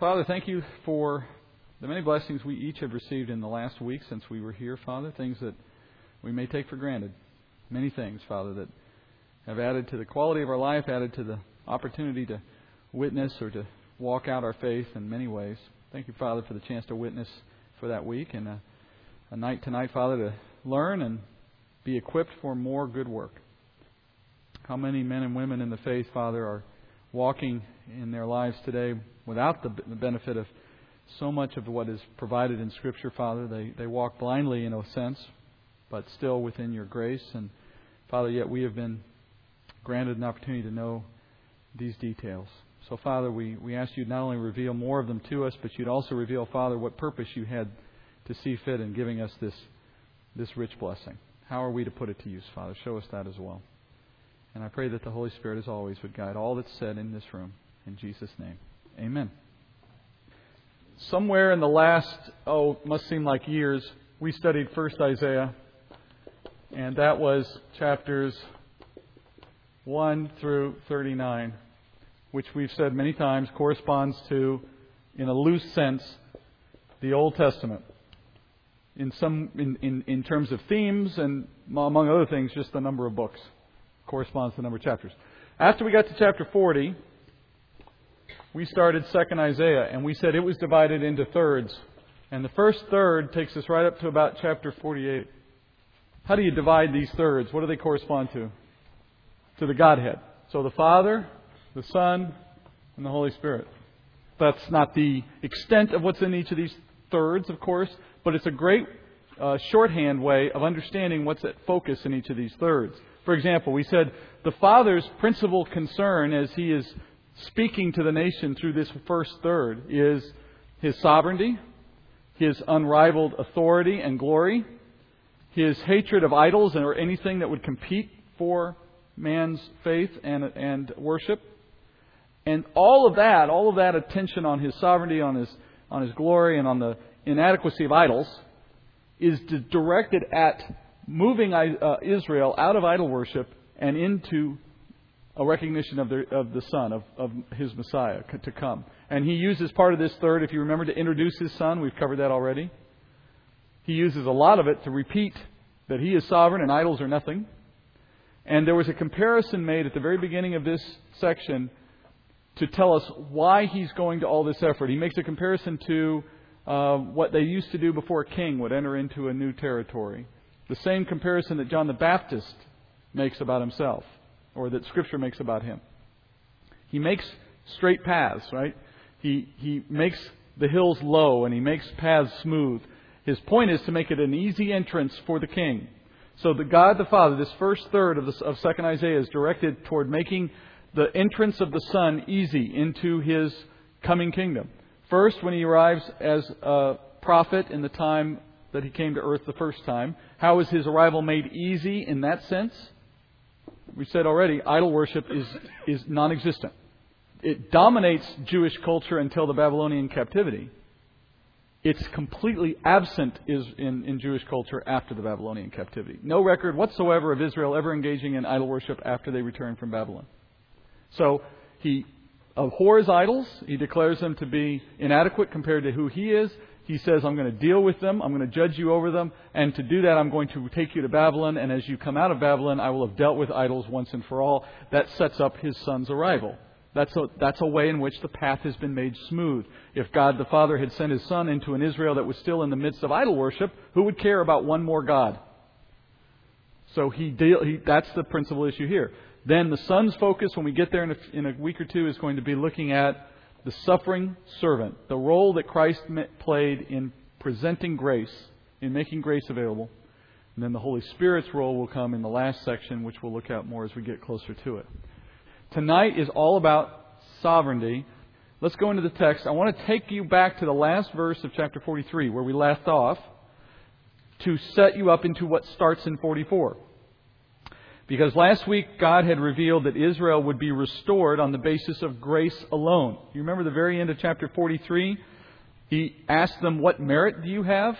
Father, thank you for the many blessings we each have received in the last week since we were here, Father. Things that we may take for granted. Many things, Father, that have added to the quality of our life, added to the opportunity to witness or to walk out our faith in many ways. Thank you, Father, for the chance to witness for that week and a, a night tonight, Father, to learn and be equipped for more good work. How many men and women in the faith, Father, are walking in their lives today without the benefit of so much of what is provided in Scripture, Father. They, they walk blindly in a sense, but still within your grace. And, Father, yet we have been granted an opportunity to know these details. So, Father, we, we ask you not only reveal more of them to us, but you'd also reveal, Father, what purpose you had to see fit in giving us this, this rich blessing. How are we to put it to use, Father? Show us that as well. And I pray that the Holy Spirit, as always, would guide all that's said in this room. In Jesus' name, amen. Somewhere in the last, oh, must seem like years, we studied First Isaiah, and that was chapters 1 through 39, which we've said many times corresponds to, in a loose sense, the Old Testament. In some, in, in, in terms of themes and among other things, just the number of books corresponds to the number of chapters. After we got to chapter 40, we started 2nd Isaiah, and we said it was divided into thirds. And the first third takes us right up to about chapter 48. How do you divide these thirds? What do they correspond to? To the Godhead. So the Father, the Son, and the Holy Spirit. That's not the extent of what's in each of these thirds, of course, but it's a great uh, shorthand way of understanding what's at focus in each of these thirds. For example, we said the Father's principal concern as he is speaking to the nation through this first third is his sovereignty, his unrivaled authority and glory, his hatred of idols or anything that would compete for man's faith and, and worship. And all of that, all of that attention on his sovereignty, on his, on his glory, and on the inadequacy of idols is directed at moving uh, Israel out of idol worship and into a recognition of the, of the Son, of, of his Messiah to come. And he uses part of this third, if you remember, to introduce his Son. We've covered that already. He uses a lot of it to repeat that he is sovereign and idols are nothing. And there was a comparison made at the very beginning of this section to tell us why he's going to all this effort. He makes a comparison to uh, what they used to do before a king would enter into a new territory. The same comparison that John the Baptist makes about himself, or that Scripture makes about him. He makes straight paths, right? He, he makes the hills low and he makes paths smooth. His point is to make it an easy entrance for the king. So the God the Father, this first third of, of 2nd Isaiah is directed toward making the entrance of the Son easy into his coming kingdom. First, when he arrives as a prophet in the time that he came to earth the first time. How is his arrival made easy in that sense? We said already, idol worship is, is non existent. It dominates Jewish culture until the Babylonian captivity. It's completely absent is in, in Jewish culture after the Babylonian captivity. No record whatsoever of Israel ever engaging in idol worship after they returned from Babylon. So he abhors idols. He declares them to be inadequate compared to who he is. He says, I'm going to deal with them. I'm going to judge you over them. And to do that, I'm going to take you to Babylon. And as you come out of Babylon, I will have dealt with idols once and for all. That sets up his son's arrival. That's a, that's a way in which the path has been made smooth. If God the Father had sent his son into an Israel that was still in the midst of idol worship, who would care about one more God? So he, deal, he that's the principal issue here. Then the son's focus, when we get there in a, in a week or two, is going to be looking at the suffering servant, the role that Christ played in presenting grace, in making grace available. And then the Holy Spirit's role will come in the last section, which we'll look at more as we get closer to it. Tonight is all about sovereignty. Let's go into the text. I want to take you back to the last verse of chapter 43, where we left off, to set you up into what starts in 44. Because last week God had revealed that Israel would be restored on the basis of grace alone. You remember the very end of chapter 43? He asked them, What merit do you have?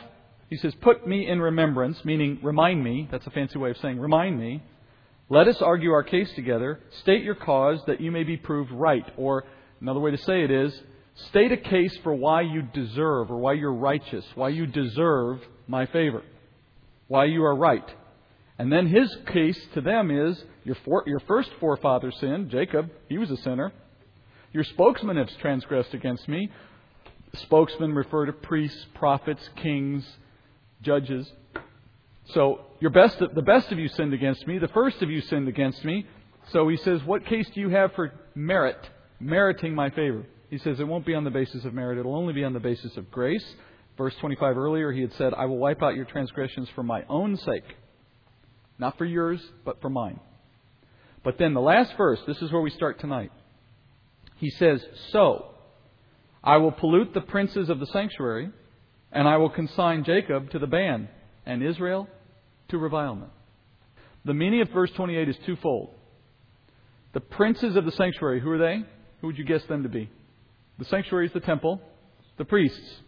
He says, Put me in remembrance, meaning remind me. That's a fancy way of saying remind me. Let us argue our case together. State your cause that you may be proved right. Or another way to say it is, State a case for why you deserve or why you're righteous, why you deserve my favor, why you are right. And then his case to them is your, for, your first forefather sinned, Jacob, he was a sinner. Your spokesman has transgressed against me. Spokesmen refer to priests, prophets, kings, judges. So your best, the best of you sinned against me. The first of you sinned against me. So he says, What case do you have for merit, meriting my favor? He says, It won't be on the basis of merit. It'll only be on the basis of grace. Verse 25 earlier, he had said, I will wipe out your transgressions for my own sake. Not for yours, but for mine. But then the last verse, this is where we start tonight. He says, So, I will pollute the princes of the sanctuary, and I will consign Jacob to the ban, and Israel to revilement. The meaning of verse 28 is twofold. The princes of the sanctuary, who are they? Who would you guess them to be? The sanctuary is the temple, the priests.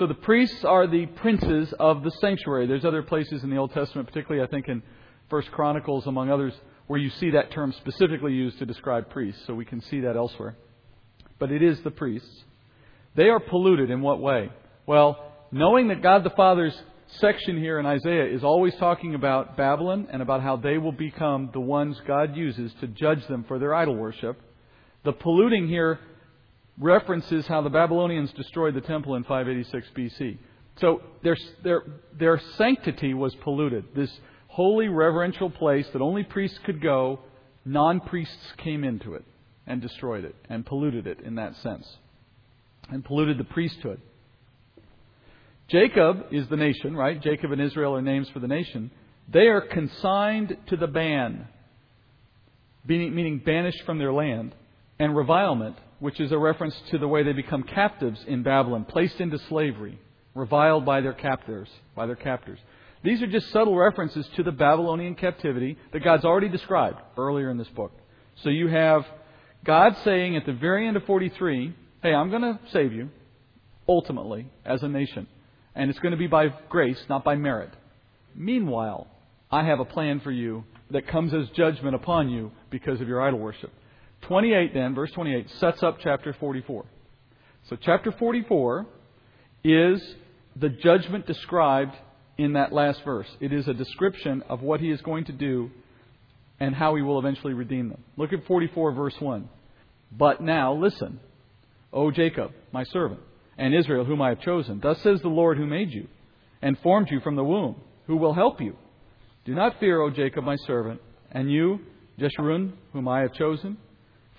So the priests are the princes of the sanctuary. There's other places in the Old Testament, particularly I think in First Chronicles, among others, where you see that term specifically used to describe priests. So we can see that elsewhere. But it is the priests. They are polluted in what way? Well, knowing that God the Father's section here in Isaiah is always talking about Babylon and about how they will become the ones God uses to judge them for their idol worship. The polluting here references how the Babylonians destroyed the temple in 586 BC. So their, their, their sanctity was polluted. This holy, reverential place that only priests could go, non priests came into it and destroyed it and polluted it in that sense. And polluted the priesthood. Jacob is the nation, right? Jacob and Israel are names for the nation. They are consigned to the ban, meaning banished from their land, and revilement, which is a reference to the way they become captives in Babylon, placed into slavery, reviled by their captors, by their captors. These are just subtle references to the Babylonian captivity that God's already described earlier in this book. So you have God saying at the very end of 43, Hey, I'm going to save you, ultimately, as a nation. And it's going to be by grace, not by merit. Meanwhile, I have a plan for you that comes as judgment upon you because of your idol worship. 28 then, verse 28, sets up chapter 44. So chapter 44 is the judgment described in that last verse. It is a description of what he is going to do and how he will eventually redeem them. Look at 44, verse 1. But now listen, O Jacob, my servant and Israel, whom I have chosen. Thus says the Lord who made you and formed you from the womb, who will help you. Do not fear, O Jacob, my servant, and you, Jeshurun, whom I have chosen.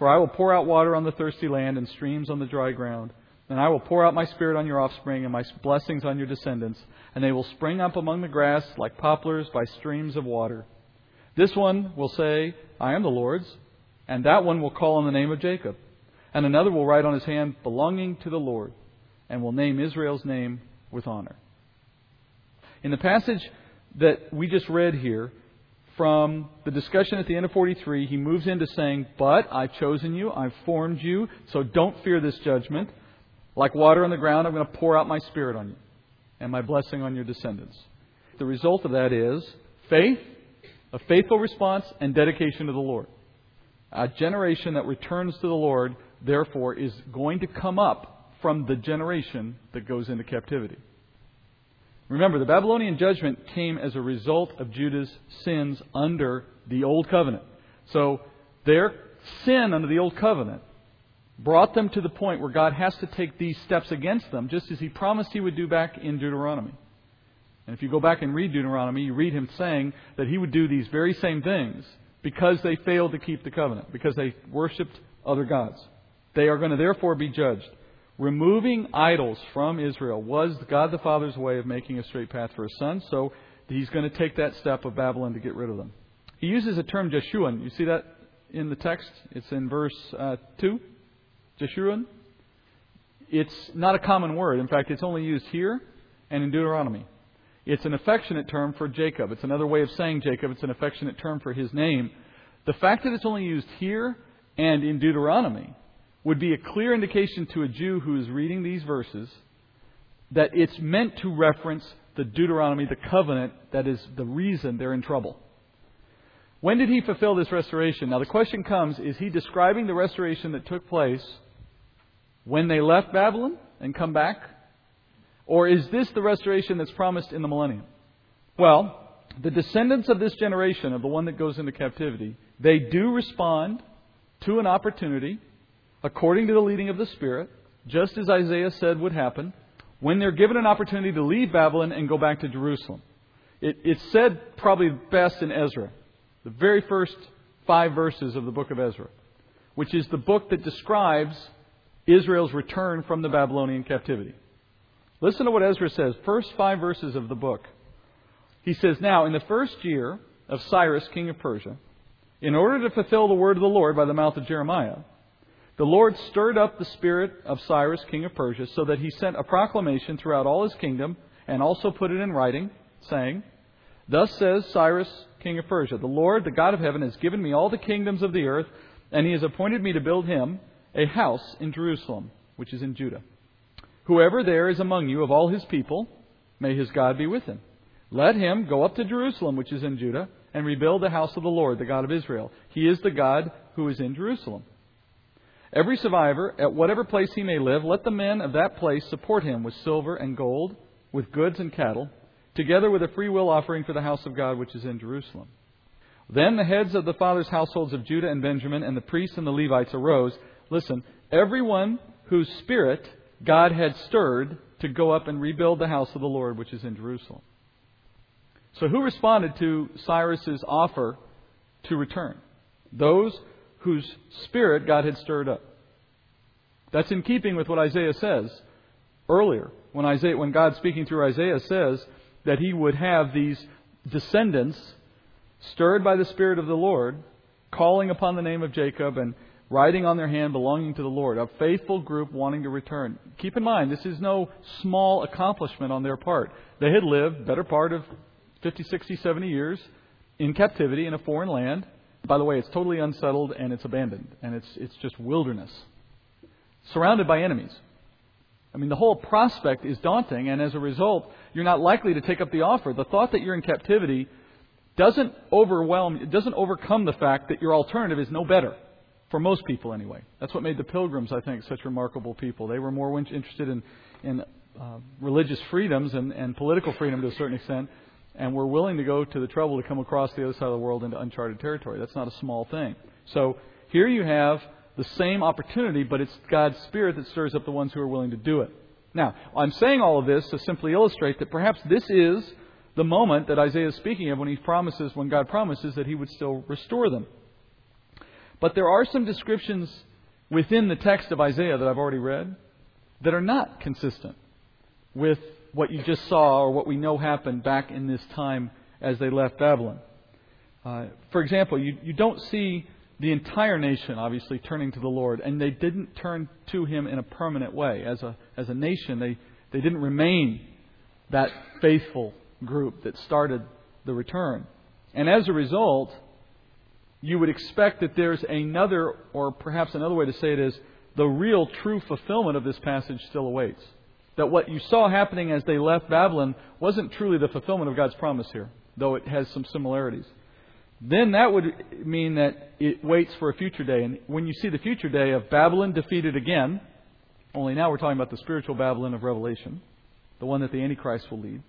For I will pour out water on the thirsty land and streams on the dry ground. And I will pour out my spirit on your offspring and my blessings on your descendants, and they will spring up among the grass like poplars by streams of water. This one will say, I am the Lord's, and that one will call on the name of Jacob. And another will write on his hand, belonging to the Lord and will name Israel's name with honor. In the passage that we just read here, from the discussion at the end of 43, he moves into saying, But I've chosen you, I've formed you, so don't fear this judgment. Like water on the ground, I'm going to pour out my spirit on you and my blessing on your descendants. The result of that is faith, a faithful response, and dedication to the Lord. A generation that returns to the Lord, therefore, is going to come up from the generation that goes into captivity. Remember, the Babylonian judgment came as a result of Judah's sins under the Old Covenant. So their sin under the Old Covenant brought them to the point where God has to take these steps against them, just as He promised He would do back in Deuteronomy. And if you go back and read Deuteronomy, you read Him saying that He would do these very same things because they failed to keep the covenant, because they worshiped other gods. They are going to therefore be judged. Removing idols from Israel was God the Father's way of making a straight path for his son, so he's going to take that step of Babylon to get rid of them. He uses the term Jeshurun. You see that in the text? It's in verse uh, 2. Jeshurun. It's not a common word. In fact, it's only used here and in Deuteronomy. It's an affectionate term for Jacob. It's another way of saying Jacob. It's an affectionate term for his name. The fact that it's only used here and in Deuteronomy would be a clear indication to a Jew who is reading these verses that it's meant to reference the Deuteronomy, the covenant, that is the reason they're in trouble. When did he fulfill this restoration? Now, the question comes is he describing the restoration that took place when they left Babylon and come back? Or is this the restoration that's promised in the millennium? Well, the descendants of this generation, of the one that goes into captivity, they do respond to an opportunity according to the leading of the Spirit, just as Isaiah said would happen, when they're given an opportunity to leave Babylon and go back to Jerusalem. It, it's said probably best in Ezra, the very first five verses of the book of Ezra, which is the book that describes Israel's return from the Babylonian captivity. Listen to what Ezra says, first five verses of the book. He says, Now, in the first year of Cyrus, king of Persia, in order to fulfill the word of the Lord by the mouth of Jeremiah, the Lord stirred up the spirit of Cyrus, king of Persia, so that he sent a proclamation throughout all his kingdom and also put it in writing, saying, Thus says Cyrus, king of Persia, The Lord, the God of heaven, has given me all the kingdoms of the earth, and he has appointed me to build him a house in Jerusalem, which is in Judah. Whoever there is among you of all his people, may his God be with him. Let him go up to Jerusalem, which is in Judah, and rebuild the house of the Lord, the God of Israel. He is the God who is in Jerusalem. Every survivor, at whatever place he may live, let the men of that place support him with silver and gold, with goods and cattle, together with a freewill offering for the house of God which is in Jerusalem. Then the heads of the fathers' households of Judah and Benjamin, and the priests and the Levites arose. Listen, everyone whose spirit God had stirred to go up and rebuild the house of the Lord which is in Jerusalem. So, who responded to Cyrus's offer to return? Those whose spirit God had stirred up. That's in keeping with what Isaiah says earlier. When, Isaiah, when God speaking through Isaiah says that he would have these descendants stirred by the Spirit of the Lord, calling upon the name of Jacob and writing on their hand belonging to the Lord, a faithful group wanting to return. Keep in mind, this is no small accomplishment on their part. They had lived better part of 50, 60, 70 years in captivity in a foreign land. By the way, it's totally unsettled and it's abandoned, and it's, it's just wilderness, surrounded by enemies. I mean, the whole prospect is daunting, and as a result, you're not likely to take up the offer. The thought that you're in captivity doesn't overwhelm, it doesn't overcome the fact that your alternative is no better. For most people, anyway. That's what made the pilgrims, I think, such remarkable people. They were more interested in, in uh, religious freedoms and, and political freedom to a certain extent and we're willing to go to the trouble to come across the other side of the world into uncharted territory. That's not a small thing. So here you have the same opportunity, but it's God's Spirit that stirs up the ones who are willing to do it. Now, I'm saying all of this to simply illustrate that perhaps this is the moment that Isaiah is speaking of when he promises, when God promises that he would still restore them. But there are some descriptions within the text of Isaiah that I've already read that are not consistent with what you just saw or what we know happened back in this time as they left Babylon. Uh, for example, you, you don't see the entire nation, obviously, turning to the Lord, and they didn't turn to Him in a permanent way. As a, as a nation, they, they didn't remain that faithful group that started the return. And as a result, you would expect that there's another, or perhaps another way to say it is, the real true fulfillment of this passage still awaits that what you saw happening as they left Babylon wasn't truly the fulfillment of God's promise here, though it has some similarities. Then that would mean that it waits for a future day. And when you see the future day of Babylon defeated again, only now we're talking about the spiritual Babylon of Revelation, the one that the Antichrist will lead.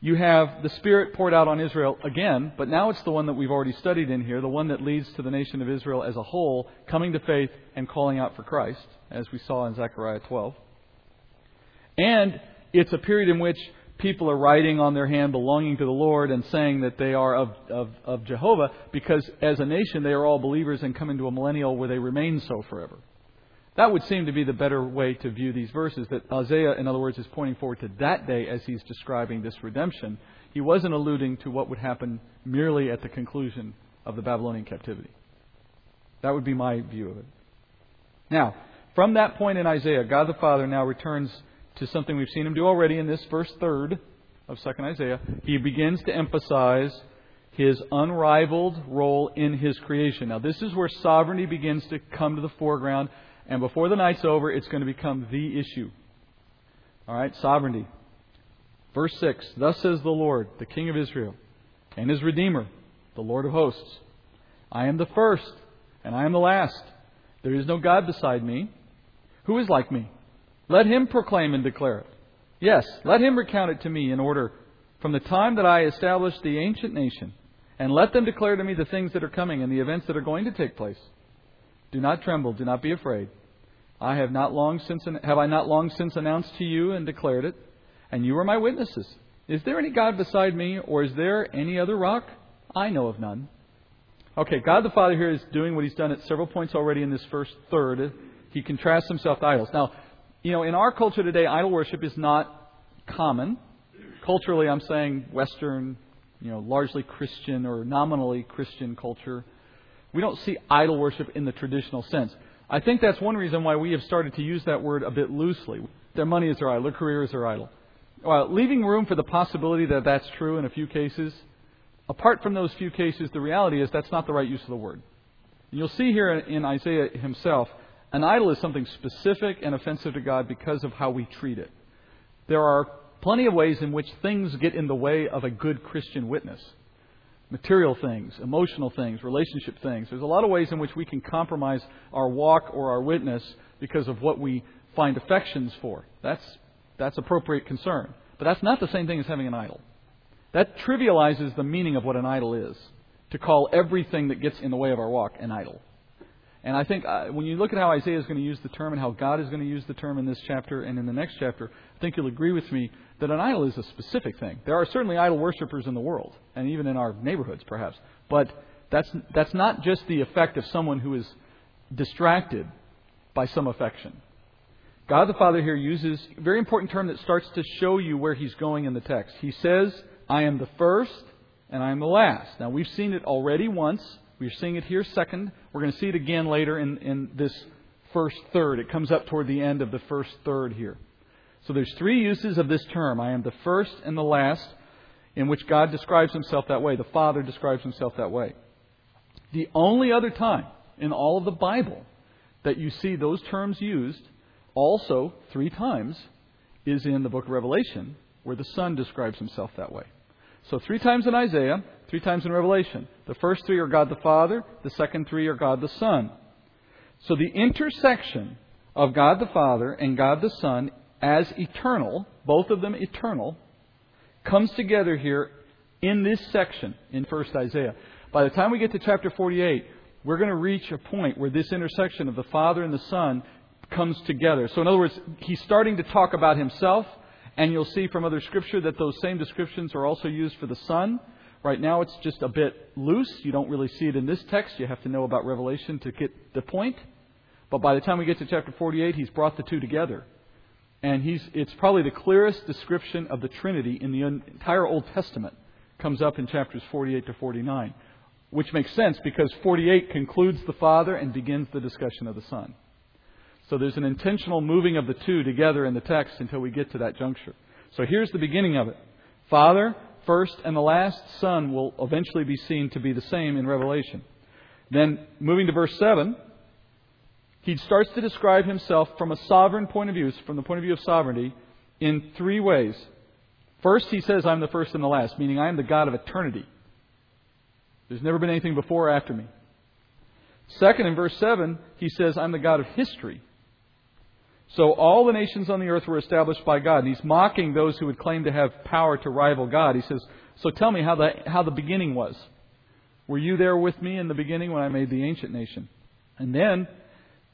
You have the Spirit poured out on Israel again, but now it's the one that we've already studied in here, the one that leads to the nation of Israel as a whole coming to faith and calling out for Christ, as we saw in Zechariah 12. And it's a period in which people are writing on their hand belonging to the Lord and saying that they are of, of, of Jehovah because as a nation they are all believers and come into a millennial where they remain so forever. That would seem to be the better way to view these verses. That Isaiah, in other words, is pointing forward to that day as he's describing this redemption. He wasn't alluding to what would happen merely at the conclusion of the Babylonian captivity. That would be my view of it. Now, from that point in Isaiah, God the Father now returns to something we've seen him do already in this first third of 2nd Isaiah. He begins to emphasize his unrivaled role in his creation. Now, this is where sovereignty begins to come to the foreground, and before the night's over, it's going to become the issue. All right, sovereignty. Verse 6 Thus says the Lord, the King of Israel, and his Redeemer, the Lord of hosts I am the first, and I am the last. There is no God beside me. Who is like me? Let him proclaim and declare it. Yes, let him recount it to me in order from the time that I established the ancient nation, and let them declare to me the things that are coming and the events that are going to take place. Do not tremble, do not be afraid. I have not long since have I not long since announced to you and declared it, and you are my witnesses. Is there any God beside me, or is there any other rock? I know of none. Okay, God the Father here is doing what He's done at several points already in this first third. He contrasts Himself to idols. Now, you know, in our culture today, idol worship is not common. Culturally, I'm saying Western, you know, largely Christian or nominally Christian culture. We don't see idol worship in the traditional sense. I think that's one reason why we have started to use that word a bit loosely. Their money is their idol, their career is their idol. Well, leaving room for the possibility that that's true in a few cases, apart from those few cases, the reality is that's not the right use of the word. You'll see here in Isaiah himself an idol is something specific and offensive to God because of how we treat it. There are plenty of ways in which things get in the way of a good Christian witness material things, emotional things, relationship things. There's a lot of ways in which we can compromise our walk or our witness because of what we find affections for. That's, that's appropriate concern. But that's not the same thing as having an idol. That trivializes the meaning of what an idol is, to call everything that gets in the way of our walk an idol. And I think uh, when you look at how Isaiah is going to use the term and how God is going to use the term in this chapter and in the next chapter, I think you'll agree with me that an idol is a specific thing. There are certainly idol worshippers in the world, and even in our neighborhoods, perhaps. But that's, that's not just the effect of someone who is distracted by some affection. God the Father here uses a very important term that starts to show you where he's going in the text. He says, I am the first and I am the last. Now, we've seen it already once we're seeing it here second. We're going to see it again later in, in this first third. It comes up toward the end of the first third here. So there's three uses of this term. I am the first and the last, in which God describes himself that way. The Father describes himself that way. The only other time in all of the Bible that you see those terms used, also three times, is in the book of Revelation, where the Son describes himself that way. So three times in Isaiah, three times in Revelation. The first three are God the Father, the second three are God the Son. So the intersection of God the Father and God the Son as eternal, both of them eternal, comes together here in this section in 1st Isaiah. By the time we get to chapter 48, we're going to reach a point where this intersection of the Father and the Son comes together. So, in other words, he's starting to talk about himself and you'll see from other scripture that those same descriptions are also used for the Son. Right now it's just a bit loose. You don't really see it in this text. You have to know about Revelation to get the point. But by the time we get to chapter 48, he's brought the two together. And he's, it's probably the clearest description of the Trinity in the entire Old Testament comes up in chapters 48 to 49, which makes sense because 48 concludes the Father and begins the discussion of the Son. So there's an intentional moving of the two together in the text until we get to that juncture. So here's the beginning of it. Father, first, and the last Son will eventually be seen to be the same in Revelation. Then, moving to verse 7, he starts to describe himself from a sovereign point of view, from the point of view of sovereignty, in three ways. First, he says, I'm the first and the last, meaning I am the God of eternity. There's never been anything before or after me. Second, in verse 7, he says, I'm the God of history. So all the nations on the earth were established by God. And he's mocking those who would claim to have power to rival God. He says, So tell me how the, how the beginning was. Were you there with me in the beginning when I made the ancient nation? And then,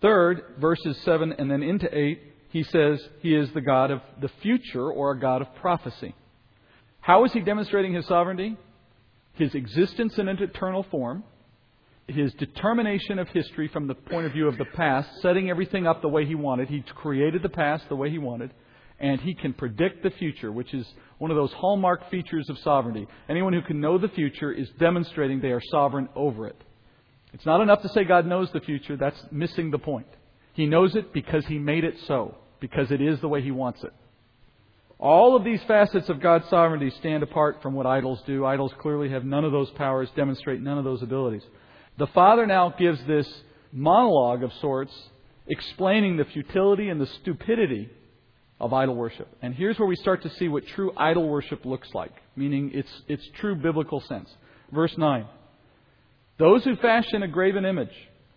third, verses 7 and then into 8, he says he is the God of the future or a God of prophecy. How is he demonstrating his sovereignty? His existence in an eternal form his determination of history from the point of view of the past, setting everything up the way he wanted. He created the past the way he wanted, and he can predict the future, which is one of those hallmark features of sovereignty. Anyone who can know the future is demonstrating they are sovereign over it. It's not enough to say God knows the future, that's missing the point. He knows it because he made it so, because it is the way he wants it. All of these facets of God's sovereignty stand apart from what idols do. Idols clearly have none of those powers, demonstrate none of those abilities. The Father now gives this monologue of sorts explaining the futility and the stupidity of idol worship. And here's where we start to see what true idol worship looks like, meaning its, its true biblical sense. Verse 9 Those who fashion a graven image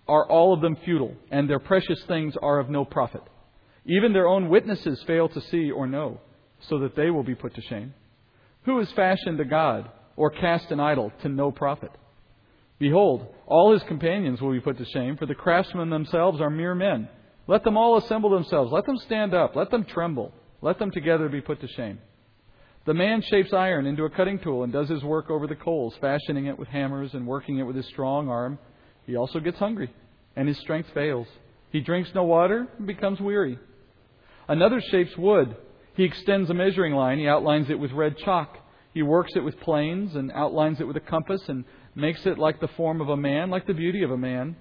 are all of them futile, and their precious things are of no profit. Even their own witnesses fail to see or know, so that they will be put to shame. Who has fashioned a god or cast an idol to no profit? Behold, all his companions will be put to shame, for the craftsmen themselves are mere men. Let them all assemble themselves. Let them stand up. Let them tremble. Let them together be put to shame. The man shapes iron into a cutting tool and does his work over the coals, fashioning it with hammers and working it with his strong arm. He also gets hungry, and his strength fails. He drinks no water and becomes weary. Another shapes wood. He extends a measuring line. He outlines it with red chalk. He works it with planes and outlines it with a compass and makes it like the form of a man, like the beauty of a man,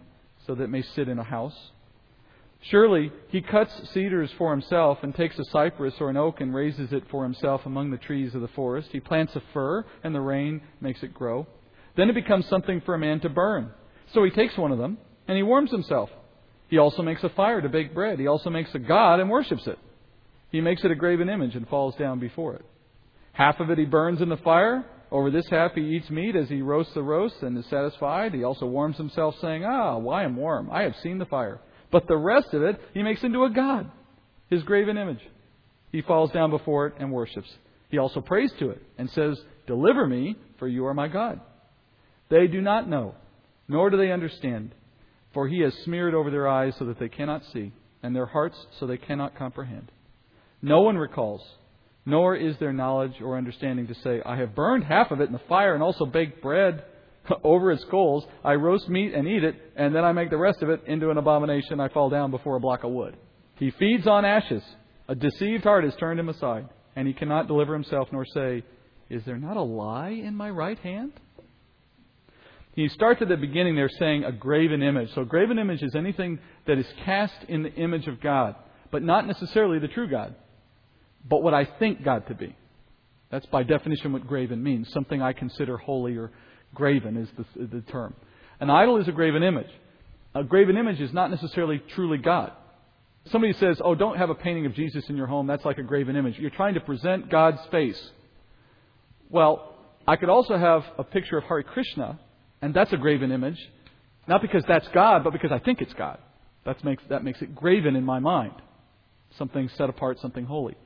so that it may sit in a house. Surely he cuts cedars for himself and takes a cypress or an oak and raises it for himself among the trees of the forest. He plants a fir, and the rain makes it grow. Then it becomes something for a man to burn. So he takes one of them and he warms himself. He also makes a fire to bake bread. He also makes a god and worships it. He makes it a graven image and falls down before it. Half of it he burns in the fire. Over this half he eats meat as he roasts the roast and is satisfied. He also warms himself, saying, Ah, why am warm? I have seen the fire. But the rest of it he makes into a god, his graven image. He falls down before it and worships. He also prays to it and says, Deliver me, for you are my God. They do not know, nor do they understand. For he has smeared over their eyes so that they cannot see, and their hearts so they cannot comprehend. No one recalls, nor is there knowledge or understanding to say, I have burned half of it in the fire and also baked bread over its coals. I roast meat and eat it, and then I make the rest of it into an abomination. I fall down before a block of wood. He feeds on ashes. A deceived heart has turned him aside, and he cannot deliver himself nor say, Is there not a lie in my right hand? He starts at the beginning there saying a graven image. So, a graven image is anything that is cast in the image of God, but not necessarily the true God, but what I think God to be. That's by definition what graven means. Something I consider holy or graven is the, the term. An idol is a graven image. A graven image is not necessarily truly God. Somebody says, Oh, don't have a painting of Jesus in your home. That's like a graven image. You're trying to present God's face. Well, I could also have a picture of Hare Krishna and that's a graven image. Not because that's God, but because I think it's God. That makes, that makes it graven in my mind. Something set apart, something holy.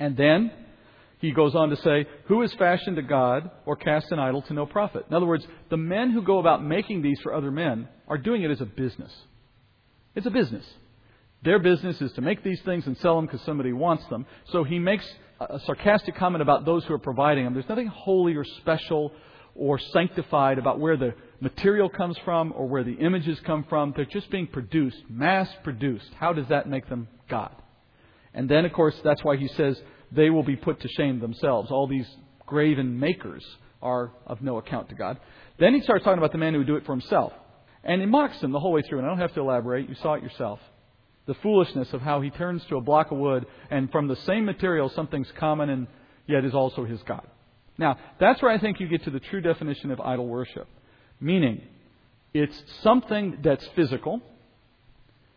And then he goes on to say, Who is fashioned a God or cast an idol to no profit? In other words, the men who go about making these for other men are doing it as a business. It's a business. Their business is to make these things and sell them because somebody wants them. So he makes a sarcastic comment about those who are providing them. There's nothing holy or special or sanctified about where the material comes from or where the images come from. They're just being produced, mass produced. How does that make them God? And then, of course, that's why he says they will be put to shame themselves. All these graven makers are of no account to God. Then he starts talking about the man who would do it for himself. And he mocks him the whole way through, and I don't have to elaborate. You saw it yourself. The foolishness of how he turns to a block of wood, and from the same material, something's common and yet is also his God. Now, that's where I think you get to the true definition of idol worship. Meaning, it's something that's physical,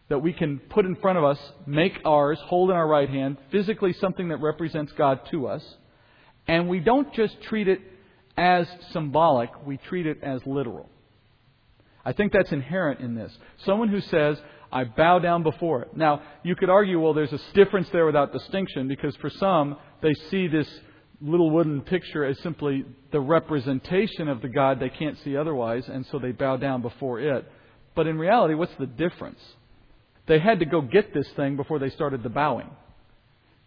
that we can put in front of us, make ours, hold in our right hand, physically something that represents God to us. And we don't just treat it as symbolic, we treat it as literal. I think that's inherent in this. Someone who says, I bow down before it. Now, you could argue, well, there's a difference there without distinction because for some, they see this little wooden picture as simply the representation of the God they can't see otherwise, and so they bow down before it. But in reality, what's the difference? They had to go get this thing before they started the bowing.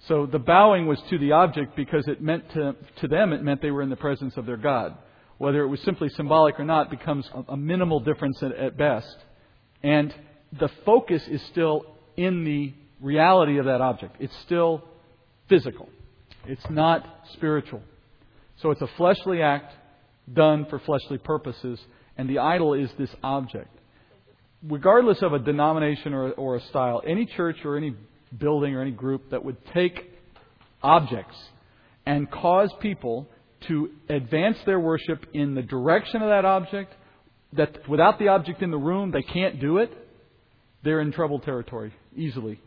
So the bowing was to the object because it meant to, to them, it meant they were in the presence of their God. Whether it was simply symbolic or not becomes a, a minimal difference at, at best. And the focus is still in the reality of that object. It's still physical. It's not spiritual. So it's a fleshly act done for fleshly purposes, and the idol is this object. Regardless of a denomination or, or a style, any church or any building or any group that would take objects and cause people to advance their worship in the direction of that object, that without the object in the room they can't do it, they're in trouble territory easily.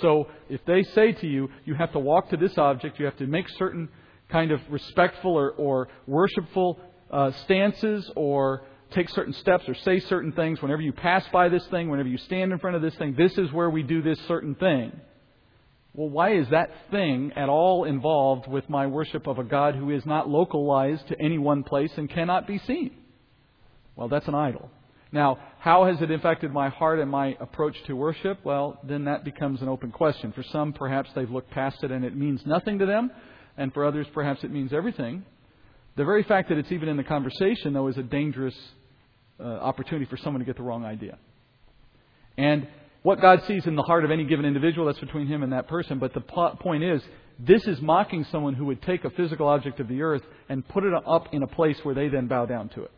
So if they say to you, you have to walk to this object, you have to make certain kind of respectful or, or worshipful uh, stances or take certain steps or say certain things. Whenever you pass by this thing, whenever you stand in front of this thing, this is where we do this certain thing. Well, why is that thing at all involved with my worship of a God who is not localized to any one place and cannot be seen? Well, that's an idol. Now, how has it affected my heart and my approach to worship? Well, then that becomes an open question. For some, perhaps they've looked past it and it means nothing to them, and for others, perhaps it means everything. The very fact that it's even in the conversation, though, is a dangerous uh, opportunity for someone to get the wrong idea. And what God sees in the heart of any given individual, that's between him and that person. But the point is, this is mocking someone who would take a physical object of the earth and put it up in a place where they then bow down to it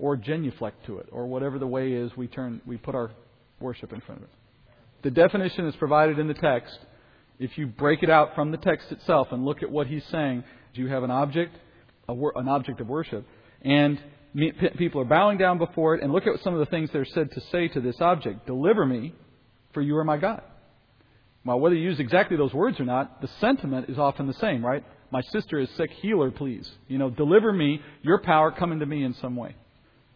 or genuflect to it, or whatever the way is we turn we put our worship in front of it. The definition is provided in the text. If you break it out from the text itself and look at what he's saying, do you have an object, an object of worship, and people are bowing down before it. And look at some of the things they're said to say to this object: "Deliver me, for you are my God." Well, whether you use exactly those words or not, the sentiment is often the same, right? My sister is sick, heal her, please. You know, deliver me, your power come into me in some way.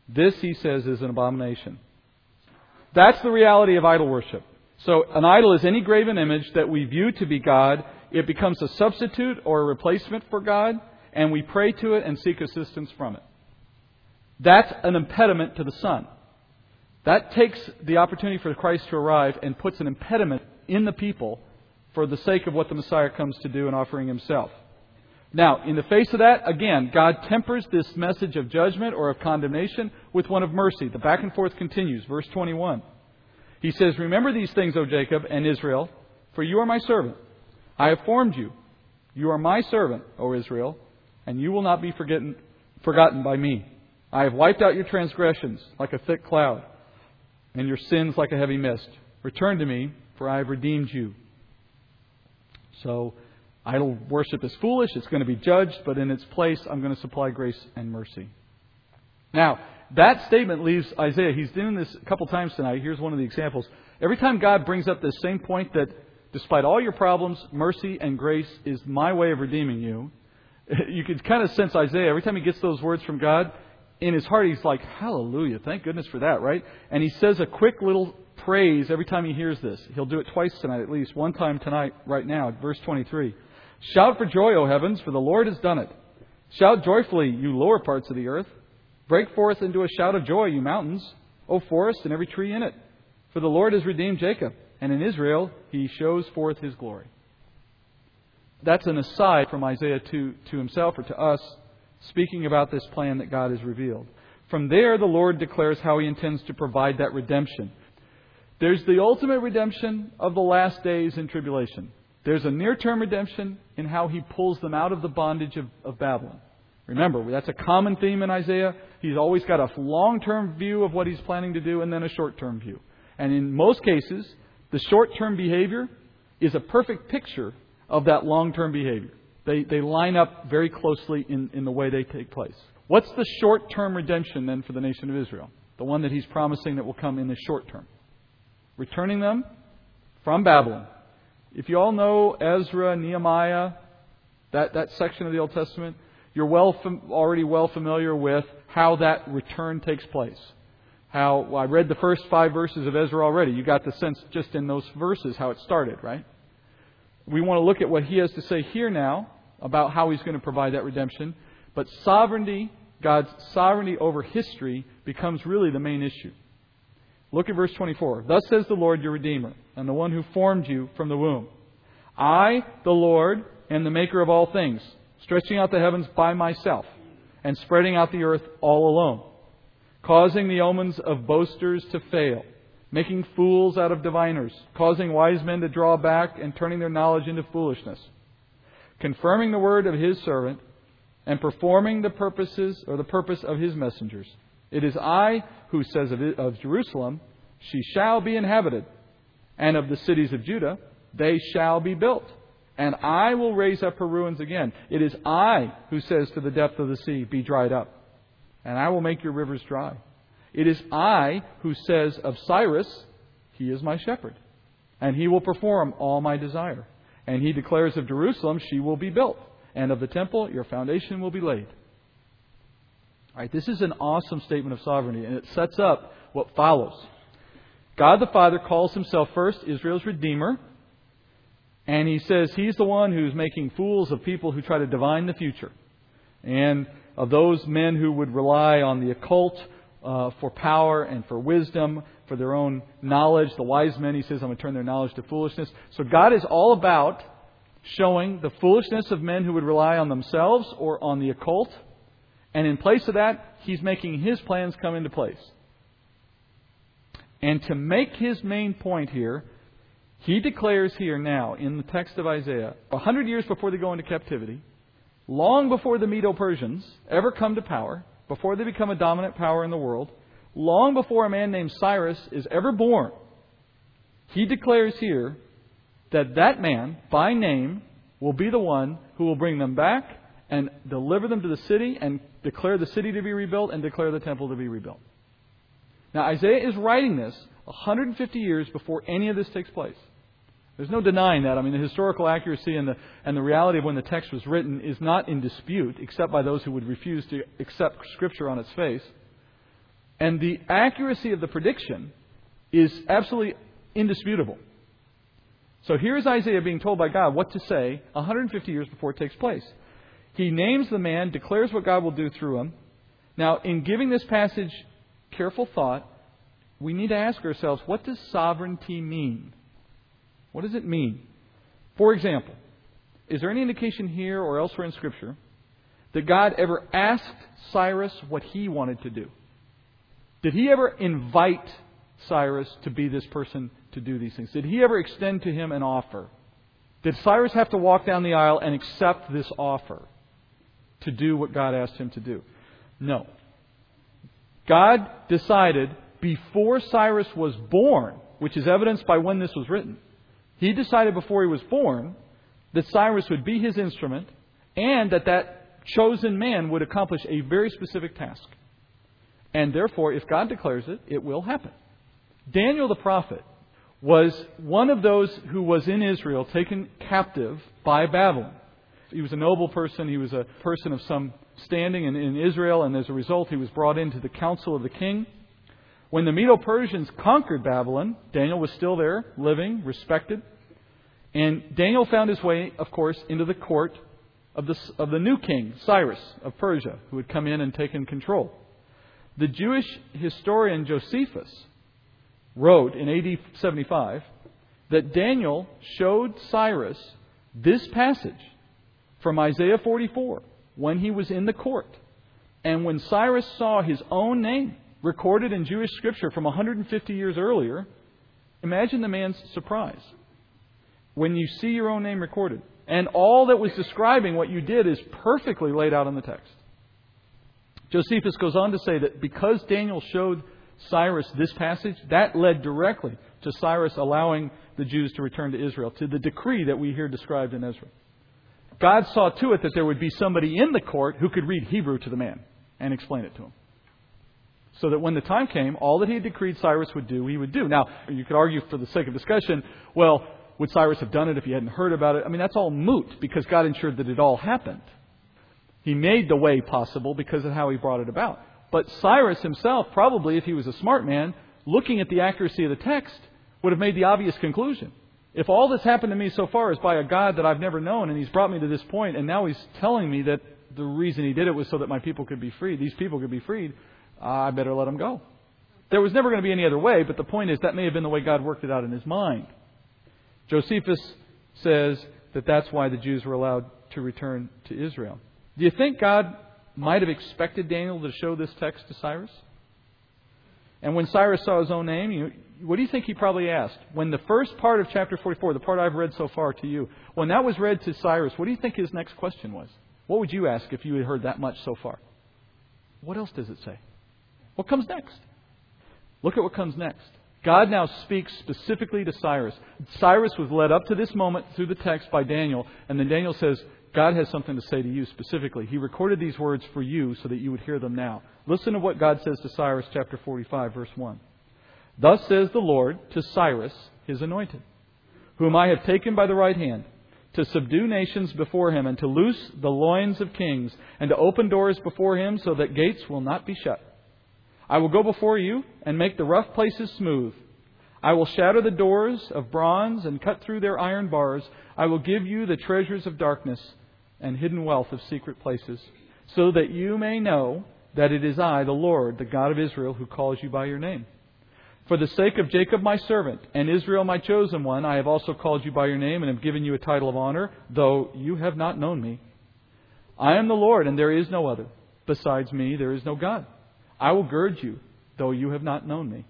This, he says, is an abomination. That's the reality of idol worship. So, an idol is any graven image that we view to be God. It becomes a substitute or a replacement for God, and we pray to it and seek assistance from it. That's an impediment to the Son. That takes the opportunity for Christ to arrive and puts an impediment in the people for the sake of what the Messiah comes to do in offering himself. Now, in the face of that, again, God tempers this message of judgment or of condemnation with one of mercy. The back and forth continues. Verse 21. He says, Remember these things, O Jacob and Israel, for you are my servant. I have formed you. You are my servant, O Israel, and you will not be forgotten, forgotten by me. I have wiped out your transgressions like a thick cloud, and your sins like a heavy mist. Return to me, for I have redeemed you. So, Idol worship is foolish, it's going to be judged, but in its place, I'm going to supply grace and mercy. Now, that statement leaves Isaiah. He's doing this a couple times tonight. Here's one of the examples. Every time God brings up this same point that despite all your problems, mercy and grace is my way of redeeming you, you can kind of sense Isaiah. Every time he gets those words from God, in his heart, he's like, Hallelujah. Thank goodness for that, right? And he says a quick little praise every time he hears this. He'll do it twice tonight, at least. One time tonight, right now, verse 23. Shout for joy, O heavens, for the Lord has done it. Shout joyfully, you lower parts of the earth. Break forth into a shout of joy, you mountains, O forest and every tree in it. For the Lord has redeemed Jacob, and in Israel he shows forth his glory. That's an aside from Isaiah to, to himself or to us, speaking about this plan that God has revealed. From there, the Lord declares how he intends to provide that redemption. There's the ultimate redemption of the last days in tribulation. There's a near term redemption in how he pulls them out of the bondage of, of Babylon. Remember, that's a common theme in Isaiah. He's always got a long term view of what he's planning to do and then a short term view. And in most cases, the short term behavior is a perfect picture of that long term behavior. They, they line up very closely in, in the way they take place. What's the short term redemption then for the nation of Israel? The one that he's promising that will come in the short term. Returning them from Babylon if you all know Ezra, Nehemiah, that, that section of the Old Testament, you're well already well familiar with how that return takes place. How well, I read the first five verses of Ezra already. You got the sense just in those verses how it started, right? We want to look at what he has to say here now about how he's going to provide that redemption. But sovereignty, God's sovereignty over history, becomes really the main issue. Look at verse 24. Thus says the Lord your Redeemer, and the one who formed you from the womb. I, the Lord, am the maker of all things, stretching out the heavens by myself, and spreading out the earth all alone, causing the omens of boasters to fail, making fools out of diviners, causing wise men to draw back, and turning their knowledge into foolishness, confirming the word of his servant, and performing the purposes or the purpose of his messengers. It is I who says of, it, of Jerusalem, She shall be inhabited, and of the cities of Judah, they shall be built. And I will raise up her ruins again. It is I who says to the depth of the sea, Be dried up, and I will make your rivers dry. It is I who says of Cyrus, He is my shepherd, and he will perform all my desire. And he declares of Jerusalem, She will be built, and of the temple, your foundation will be laid. All right, this is an awesome statement of sovereignty, and it sets up what follows. God the Father calls himself first Israel's Redeemer, and he says he's the one who's making fools of people who try to divine the future, and of those men who would rely on the occult uh, for power and for wisdom, for their own knowledge. The wise men, he says, I'm going to turn their knowledge to foolishness. So God is all about showing the foolishness of men who would rely on themselves or on the occult. And in place of that, he's making his plans come into place. And to make his main point here, he declares here now in the text of Isaiah, a hundred years before they go into captivity, long before the Medo Persians ever come to power, before they become a dominant power in the world, long before a man named Cyrus is ever born, he declares here that that man, by name, will be the one who will bring them back and deliver them to the city and declare the city to be rebuilt and declare the temple to be rebuilt. Now, Isaiah is writing this 150 years before any of this takes place. There's no denying that. I mean, the historical accuracy and the, and the reality of when the text was written is not in dispute, except by those who would refuse to accept Scripture on its face. And the accuracy of the prediction is absolutely indisputable. So here's Isaiah being told by God what to say 150 years before it takes place. He names the man, declares what God will do through him. Now, in giving this passage careful thought, we need to ask ourselves what does sovereignty mean? What does it mean? For example, is there any indication here or elsewhere in Scripture that God ever asked Cyrus what he wanted to do? Did he ever invite Cyrus to be this person to do these things? Did he ever extend to him an offer? Did Cyrus have to walk down the aisle and accept this offer to do what God asked him to do? No. God decided before Cyrus was born, which is evidenced by when this was written, he decided before he was born that Cyrus would be his instrument and that that chosen man would accomplish a very specific task. And therefore, if God declares it, it will happen. Daniel the prophet was one of those who was in Israel taken captive by Babylon. He was a noble person. He was a person of some standing in, in Israel, and as a result, he was brought into the council of the king. When the Medo Persians conquered Babylon, Daniel was still there, living, respected. And Daniel found his way, of course, into the court of the, of the new king, Cyrus of Persia, who had come in and taken control. The Jewish historian Josephus wrote in AD 75 that Daniel showed Cyrus this passage from Isaiah 44 when he was in the court. And when Cyrus saw his own name recorded in Jewish scripture from 150 years earlier, imagine the man's surprise when you see your own name recorded. And all that was describing what you did is perfectly laid out in the text. Josephus goes on to say that because Daniel showed Cyrus this passage, that led directly to Cyrus allowing the Jews to return to Israel, to the decree that we hear described in Ezra. God saw to it that there would be somebody in the court who could read Hebrew to the man and explain it to him. So that when the time came, all that he had decreed Cyrus would do, he would do. Now, you could argue for the sake of discussion, well, would Cyrus have done it if he hadn't heard about it? I mean, that's all moot because God ensured that it all happened. He made the way possible because of how he brought it about. But Cyrus himself, probably, if he was a smart man, looking at the accuracy of the text, would have made the obvious conclusion. If all that's happened to me so far is by a God that I've never known, and he's brought me to this point, and now he's telling me that the reason he did it was so that my people could be freed, these people could be freed, I better let them go. There was never going to be any other way, but the point is that may have been the way God worked it out in his mind. Josephus says that that's why the Jews were allowed to return to Israel. Do you think God might have expected Daniel to show this text to Cyrus? And when Cyrus saw his own name, you, what do you think he probably asked? When the first part of chapter 44, the part I've read so far to you, when that was read to Cyrus, what do you think his next question was? What would you ask if you had heard that much so far? What else does it say? What comes next? Look at what comes next. God now speaks specifically to Cyrus. Cyrus was led up to this moment through the text by Daniel, and then Daniel says, God has something to say to you specifically. He recorded these words for you so that you would hear them now. Listen to what God says to Cyrus, chapter 45, verse 1. Thus says the Lord to Cyrus, his anointed, whom I have taken by the right hand, to subdue nations before him, and to loose the loins of kings, and to open doors before him so that gates will not be shut. I will go before you and make the rough places smooth. I will shatter the doors of bronze and cut through their iron bars. I will give you the treasures of darkness and hidden wealth of secret places, so that you may know that it is I, the Lord, the God of Israel, who calls you by your name. For the sake of Jacob my servant and Israel my chosen one, I have also called you by your name and have given you a title of honor, though you have not known me. I am the Lord, and there is no other. Besides me, there is no God. I will gird you, though you have not known me.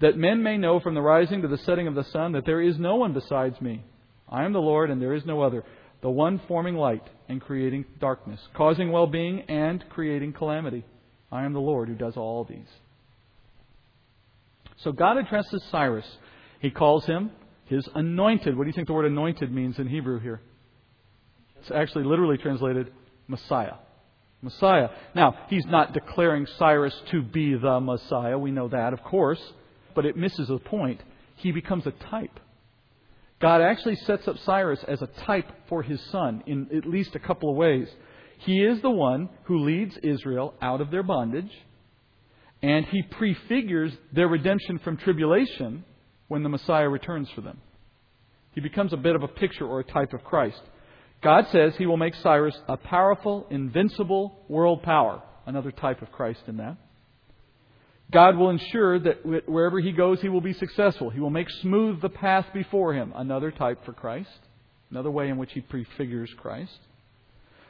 That men may know from the rising to the setting of the sun that there is no one besides me. I am the Lord, and there is no other, the one forming light and creating darkness, causing well being and creating calamity. I am the Lord who does all these. So God addresses Cyrus. He calls him his anointed. What do you think the word anointed means in Hebrew here? It's actually literally translated Messiah. Messiah. Now, he's not declaring Cyrus to be the Messiah. We know that, of course. But it misses the point. He becomes a type. God actually sets up Cyrus as a type for his son in at least a couple of ways. He is the one who leads Israel out of their bondage and he prefigures their redemption from tribulation when the Messiah returns for them. He becomes a bit of a picture or a type of Christ. God says he will make Cyrus a powerful, invincible world power, another type of Christ in that. God will ensure that wherever he goes, he will be successful. He will make smooth the path before him, another type for Christ, another way in which he prefigures Christ.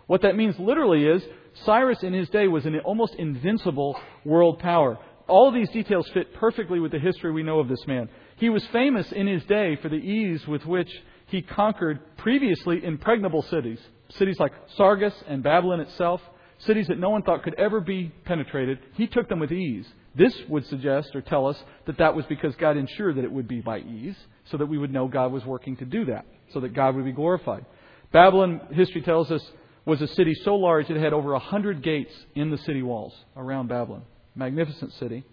What that means literally is Cyrus in his day was an almost invincible world power. All these details fit perfectly with the history we know of this man. He was famous in his day for the ease with which he conquered previously impregnable cities. Cities like Sardis and Babylon itself, cities that no one thought could ever be penetrated. He took them with ease. This would suggest or tell us that that was because God ensured that it would be by ease, so that we would know God was working to do that, so that God would be glorified. Babylon, history tells us, was a city so large it had over a hundred gates in the city walls around Babylon. Magnificent city.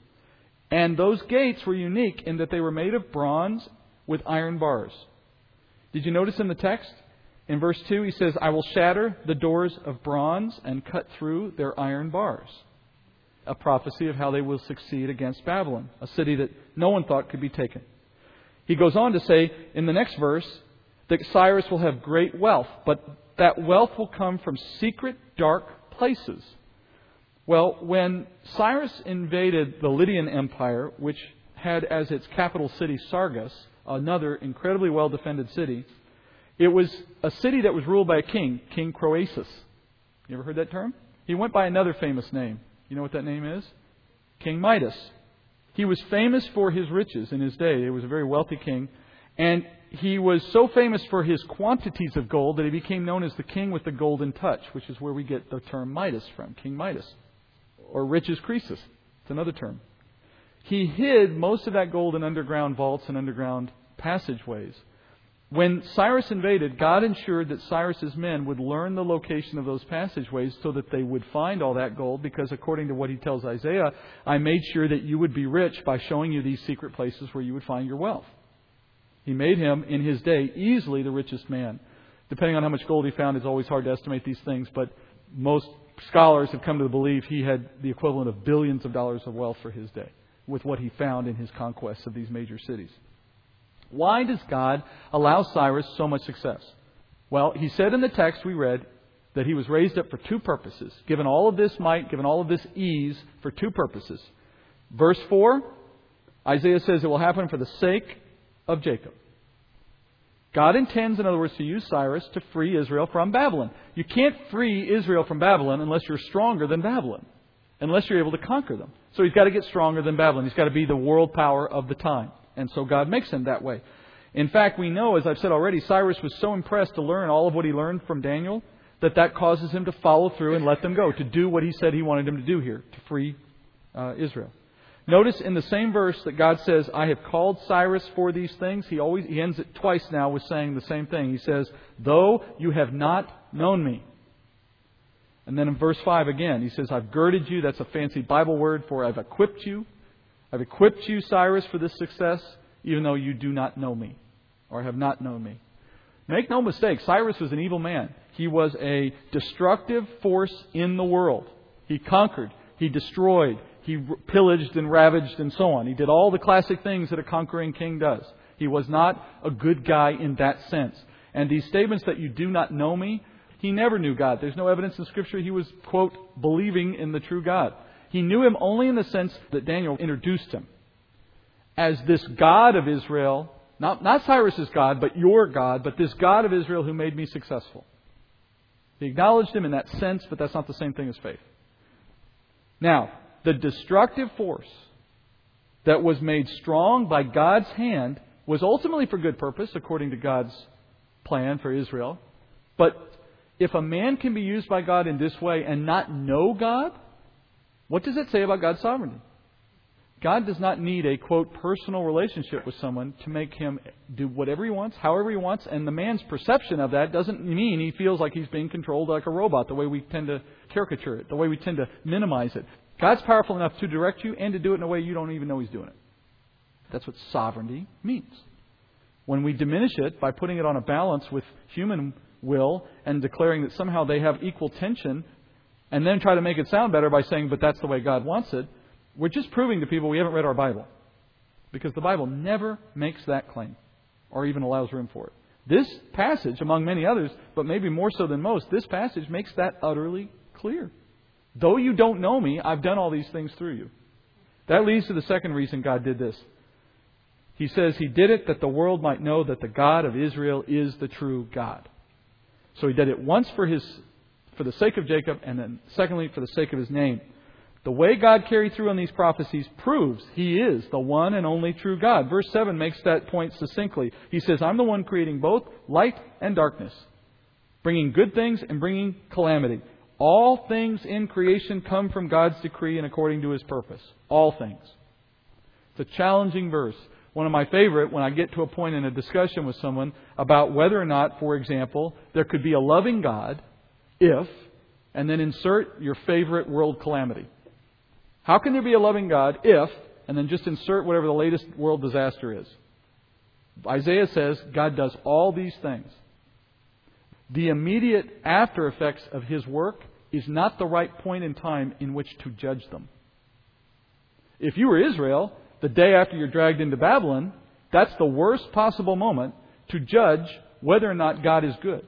And those gates were unique in that they were made of bronze with iron bars. Did you notice in the text? In verse 2, he says, I will shatter the doors of bronze and cut through their iron bars. A prophecy of how they will succeed against Babylon, a city that no one thought could be taken. He goes on to say in the next verse that Cyrus will have great wealth, but that wealth will come from secret, dark places. Well, when Cyrus invaded the Lydian Empire, which had as its capital city Sardis, another incredibly well defended city, it was a city that was ruled by a king, King Croesus. You ever heard that term? He went by another famous name. You know what that name is? King Midas. He was famous for his riches in his day. He was a very wealthy king. And he was so famous for his quantities of gold that he became known as the king with the golden touch, which is where we get the term Midas from, King Midas. Or riches Croesus. It's another term. He hid most of that gold in underground vaults and underground passageways. When Cyrus invaded, God ensured that Cyrus's men would learn the location of those passageways so that they would find all that gold, because according to what he tells Isaiah, I made sure that you would be rich by showing you these secret places where you would find your wealth. He made him, in his day, easily the richest man. Depending on how much gold he found, it's always hard to estimate these things, but most scholars have come to the belief he had the equivalent of billions of dollars of wealth for his day with what he found in his conquests of these major cities. Why does God allow Cyrus so much success? Well, he said in the text we read that he was raised up for two purposes, given all of this might, given all of this ease, for two purposes. Verse 4, Isaiah says it will happen for the sake of Jacob. God intends, in other words, to use Cyrus to free Israel from Babylon. You can't free Israel from Babylon unless you're stronger than Babylon, unless you're able to conquer them. So he's got to get stronger than Babylon. He's got to be the world power of the time. And so God makes him that way. In fact, we know, as I've said already, Cyrus was so impressed to learn all of what he learned from Daniel that that causes him to follow through and let them go, to do what he said he wanted them to do here, to free uh, Israel. Notice in the same verse that God says, I have called Cyrus for these things. He always he ends it twice now with saying the same thing. He says, Though you have not known me. And then in verse 5 again, he says, I've girded you. That's a fancy Bible word for I've equipped you. I've equipped you, Cyrus, for this success, even though you do not know me or have not known me. Make no mistake, Cyrus was an evil man. He was a destructive force in the world. He conquered, he destroyed, he pillaged and ravaged and so on. He did all the classic things that a conquering king does. He was not a good guy in that sense. And these statements that you do not know me, he never knew God. There's no evidence in Scripture he was, quote, believing in the true God. He knew him only in the sense that Daniel introduced him as this God of Israel, not, not Cyrus's God, but your God, but this God of Israel who made me successful. He acknowledged him in that sense, but that's not the same thing as faith. Now, the destructive force that was made strong by God's hand was ultimately for good purpose, according to God's plan for Israel. But if a man can be used by God in this way and not know God, what does it say about God's sovereignty? God does not need a, quote, personal relationship with someone to make him do whatever he wants, however he wants, and the man's perception of that doesn't mean he feels like he's being controlled like a robot, the way we tend to caricature it, the way we tend to minimize it. God's powerful enough to direct you and to do it in a way you don't even know he's doing it. That's what sovereignty means. When we diminish it by putting it on a balance with human will and declaring that somehow they have equal tension, and then try to make it sound better by saying, but that's the way God wants it, we're just proving to people we haven't read our Bible. Because the Bible never makes that claim or even allows room for it. This passage, among many others, but maybe more so than most, this passage makes that utterly clear. Though you don't know me, I've done all these things through you. That leads to the second reason God did this. He says he did it that the world might know that the God of Israel is the true God. So he did it once for his for the sake of Jacob and then secondly for the sake of his name. The way God carried through on these prophecies proves He is the one and only true God. Verse 7 makes that point succinctly. He says, I'm the one creating both light and darkness, bringing good things and bringing calamity. All things in creation come from God's decree and according to His purpose. All things. It's a challenging verse. One of my favorite when I get to a point in a discussion with someone about whether or not, for example, there could be a loving God if, and then insert your favorite world calamity. How can there be a loving God if, and then just insert whatever the latest world disaster is? Isaiah says God does all these things. The immediate after effects of his work is not the right point in time in which to judge them. If you were Israel, the day after you're dragged into Babylon, that's the worst possible moment to judge whether or not God is good.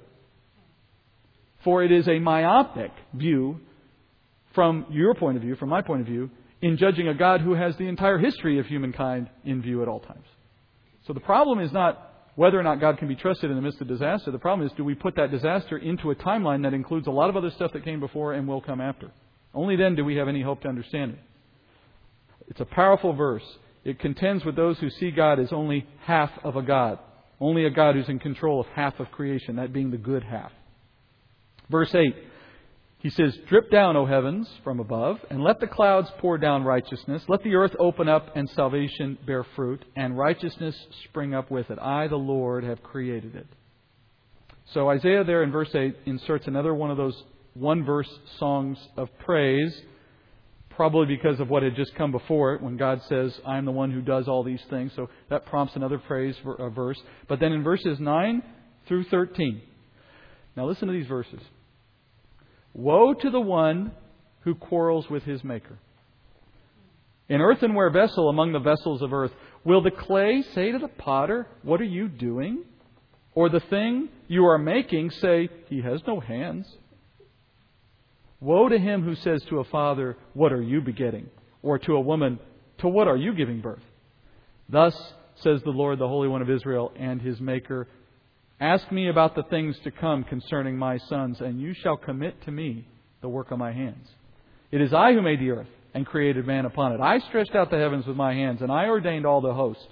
For it is a myopic view from your point of view, from my point of view, in judging a God who has the entire history of humankind in view at all times. So the problem is not whether or not God can be trusted in the midst of disaster. The problem is do we put that disaster into a timeline that includes a lot of other stuff that came before and will come after? Only then do we have any hope to understand it. It's a powerful verse. It contends with those who see God as only half of a God, only a God who's in control of half of creation, that being the good half. Verse 8 he says, Drip down, O heavens, from above, and let the clouds pour down righteousness. Let the earth open up and salvation bear fruit, and righteousness spring up with it. I, the Lord, have created it. So Isaiah there in verse 8 inserts another one of those one verse songs of praise, probably because of what had just come before it when God says, I am the one who does all these things. So that prompts another praise verse. But then in verses 9 through 13, now listen to these verses. Woe to the one who quarrels with his maker. An earthenware vessel among the vessels of earth. Will the clay say to the potter, What are you doing? Or the thing you are making say, He has no hands? Woe to him who says to a father, What are you begetting? Or to a woman, To what are you giving birth? Thus says the Lord, the Holy One of Israel, and his Maker, Ask me about the things to come concerning my sons, and you shall commit to me the work of my hands. It is I who made the earth and created man upon it. I stretched out the heavens with my hands, and I ordained all the host.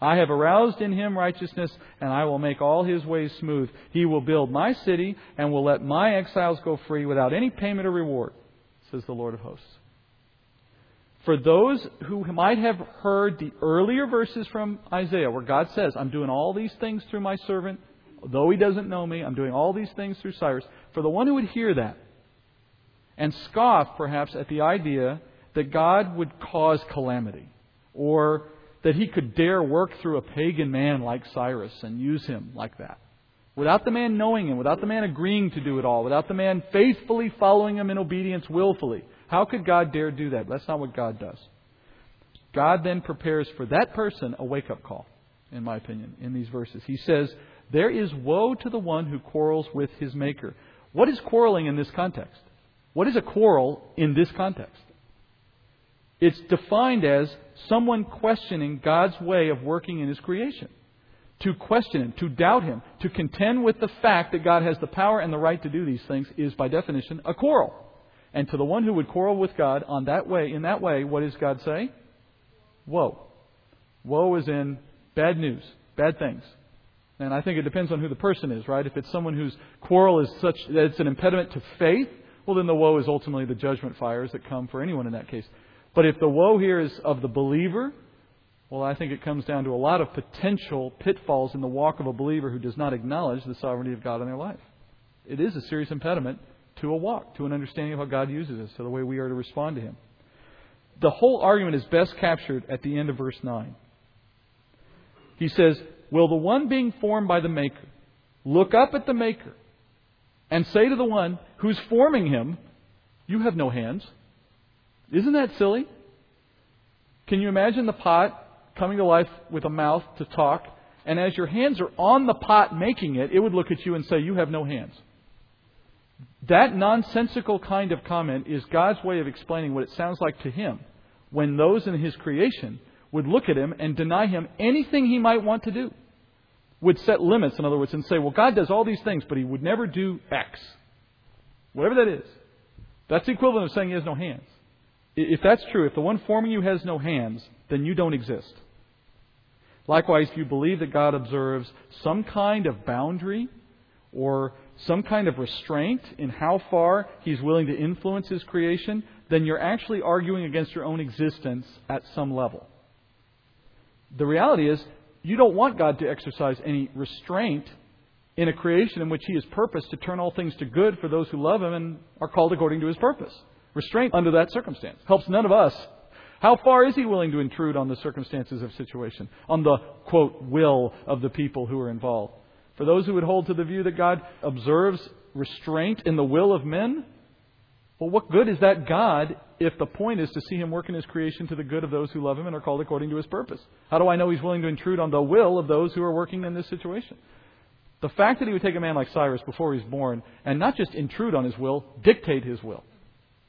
I have aroused in him righteousness, and I will make all his ways smooth. He will build my city, and will let my exiles go free without any payment or reward, says the Lord of hosts. For those who might have heard the earlier verses from Isaiah, where God says, I'm doing all these things through my servant Though he doesn't know me, I'm doing all these things through Cyrus. For the one who would hear that and scoff, perhaps, at the idea that God would cause calamity or that he could dare work through a pagan man like Cyrus and use him like that. without the man knowing him, without the man agreeing to do it all, without the man faithfully following him in obedience willfully. How could God dare do that? That's not what God does. God then prepares for that person a wake up call, in my opinion, in these verses. He says, There is woe to the one who quarrels with his maker. What is quarreling in this context? What is a quarrel in this context? It's defined as someone questioning God's way of working in His creation. To question Him, to doubt Him, to contend with the fact that God has the power and the right to do these things is, by definition, a quarrel. And to the one who would quarrel with God on that way, in that way, what does God say? Woe. Woe is in bad news, bad things. And I think it depends on who the person is, right? If it's someone whose quarrel is such that it's an impediment to faith, well, then the woe is ultimately the judgment fires that come for anyone in that case. But if the woe here is of the believer, well, I think it comes down to a lot of potential pitfalls in the walk of a believer who does not acknowledge the sovereignty of God in their life. It is a serious impediment to a walk, to an understanding of how God uses us, to the way we are to respond to Him. The whole argument is best captured at the end of verse 9. He says, Will the one being formed by the Maker look up at the Maker and say to the one who's forming him, You have no hands? Isn't that silly? Can you imagine the pot coming to life with a mouth to talk, and as your hands are on the pot making it, it would look at you and say, You have no hands? That nonsensical kind of comment is God's way of explaining what it sounds like to Him when those in His creation would look at Him and deny Him anything He might want to do. Would set limits, in other words, and say, Well, God does all these things, but He would never do X. Whatever that is. That's the equivalent of saying He has no hands. If that's true, if the one forming you has no hands, then you don't exist. Likewise, if you believe that God observes some kind of boundary or some kind of restraint in how far He's willing to influence His creation, then you're actually arguing against your own existence at some level. The reality is, you don't want God to exercise any restraint in a creation in which He has purposed to turn all things to good for those who love Him and are called according to His purpose restraint under that circumstance. Helps none of us. How far is he willing to intrude on the circumstances of situation, on the quote will of the people who are involved? For those who would hold to the view that God observes restraint in the will of men, well, what good is that God if the point is to see him work in his creation to the good of those who love him and are called according to his purpose? How do I know he's willing to intrude on the will of those who are working in this situation? The fact that he would take a man like Cyrus before he was born and not just intrude on his will, dictate his will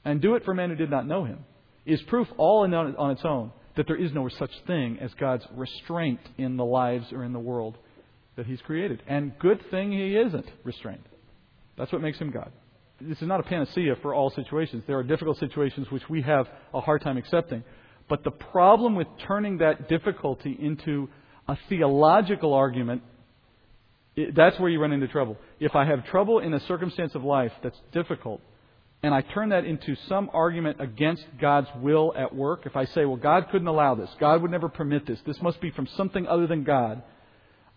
and do it for men who did not know him, is proof all on its own that there is no such thing as God's restraint in the lives or in the world that He's created. And good thing He isn't restrained. That's what makes Him God. This is not a panacea for all situations. There are difficult situations which we have a hard time accepting. But the problem with turning that difficulty into a theological argument, that's where you run into trouble. If I have trouble in a circumstance of life that's difficult, and I turn that into some argument against God's will at work, if I say, well, God couldn't allow this, God would never permit this, this must be from something other than God,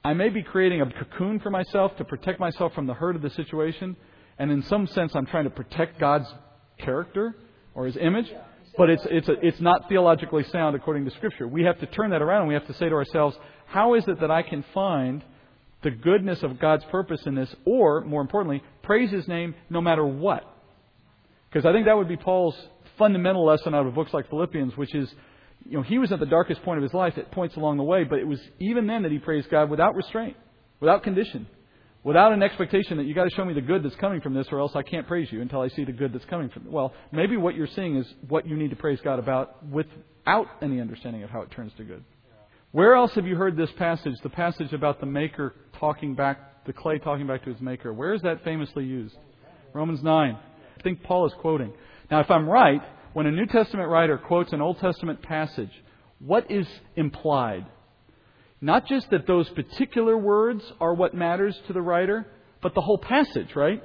I may be creating a cocoon for myself to protect myself from the hurt of the situation, and in some sense, I'm trying to protect God's character or His image, but it's, it's, a, it's not theologically sound according to Scripture. We have to turn that around and we have to say to ourselves, how is it that I can find the goodness of God's purpose in this, or, more importantly, praise His name no matter what? Because I think that would be Paul's fundamental lesson out of books like Philippians, which is, you know, he was at the darkest point of his life at points along the way, but it was even then that he praised God without restraint, without condition, without an expectation that you got to show me the good that's coming from this, or else I can't praise you until I see the good that's coming from it. Well, maybe what you're seeing is what you need to praise God about without any understanding of how it turns to good. Where else have you heard this passage, the passage about the maker talking back, the clay talking back to his maker? Where is that famously used? Romans 9 I think Paul is quoting. Now, if I'm right, when a New Testament writer quotes an Old Testament passage, what is implied? Not just that those particular words are what matters to the writer, but the whole passage, right?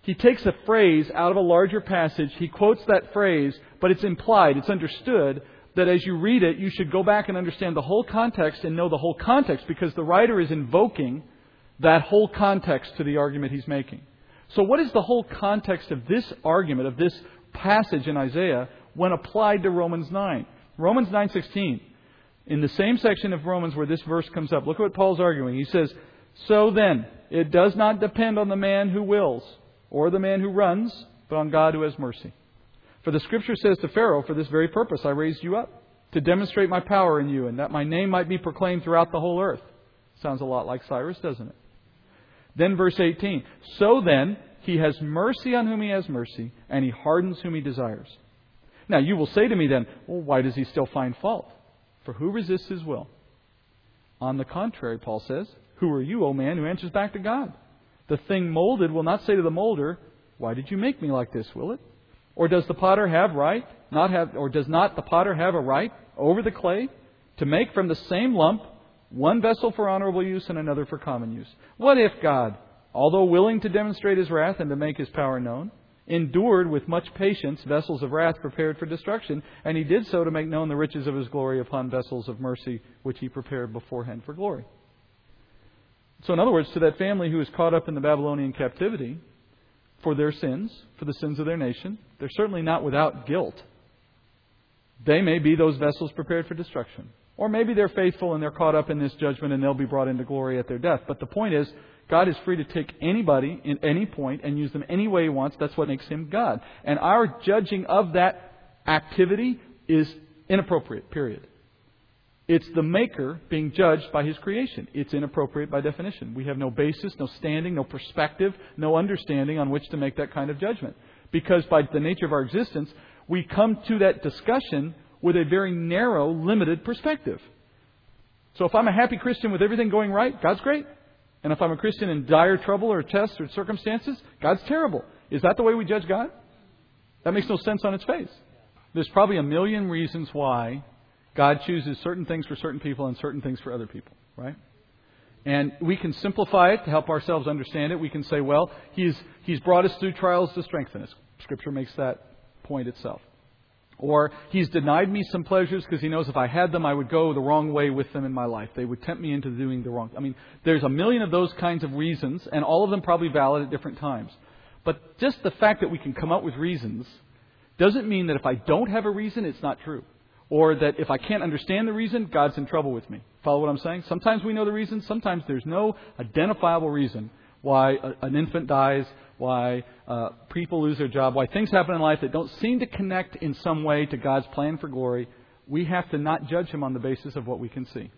He takes a phrase out of a larger passage, he quotes that phrase, but it's implied, it's understood that as you read it, you should go back and understand the whole context and know the whole context because the writer is invoking that whole context to the argument he's making. So, what is the whole context of this argument, of this passage in Isaiah, when applied to Romans 9? Romans 9:16. In the same section of Romans where this verse comes up, look at what Paul's arguing. He says, "So then, it does not depend on the man who wills or the man who runs, but on God who has mercy. For the scripture says to Pharaoh, For this very purpose I raised you up, to demonstrate my power in you, and that my name might be proclaimed throughout the whole earth. Sounds a lot like Cyrus, doesn't it? Then verse 18. So then, he has mercy on whom he has mercy, and he hardens whom he desires. Now, you will say to me then, well, why does he still find fault? For who resists his will? On the contrary, Paul says, Who are you, O man, who answers back to God? The thing molded will not say to the molder, Why did you make me like this, will it? Or does the potter have right, not have, or does not the potter have a right over the clay to make from the same lump one vessel for honorable use and another for common use? What if God, although willing to demonstrate his wrath and to make his power known, endured with much patience vessels of wrath prepared for destruction, and he did so to make known the riches of his glory upon vessels of mercy which he prepared beforehand for glory. So, in other words, to that family who was caught up in the Babylonian captivity for their sins, for the sins of their nation, they're certainly not without guilt. They may be those vessels prepared for destruction. Or maybe they're faithful and they're caught up in this judgment and they'll be brought into glory at their death. But the point is, God is free to take anybody in any point and use them any way He wants. That's what makes Him God. And our judging of that activity is inappropriate, period. It's the Maker being judged by His creation. It's inappropriate by definition. We have no basis, no standing, no perspective, no understanding on which to make that kind of judgment. Because by the nature of our existence, we come to that discussion with a very narrow, limited perspective. So if I'm a happy Christian with everything going right, God's great. And if I'm a Christian in dire trouble or tests or circumstances, God's terrible. Is that the way we judge God? That makes no sense on its face. There's probably a million reasons why God chooses certain things for certain people and certain things for other people, right? And we can simplify it to help ourselves understand it. We can say, well, He's, he's brought us through trials to strengthen us. Scripture makes that point itself. Or he's denied me some pleasures because he knows if I had them, I would go the wrong way with them in my life. They would tempt me into doing the wrong. I mean, there's a million of those kinds of reasons, and all of them probably valid at different times. But just the fact that we can come up with reasons doesn't mean that if I don't have a reason, it's not true. Or that if I can't understand the reason, God's in trouble with me. Follow what I'm saying? Sometimes we know the reason, sometimes there's no identifiable reason why an infant dies, why uh, people lose their job, why things happen in life that don't seem to connect in some way to God's plan for glory, we have to not judge him on the basis of what we can see.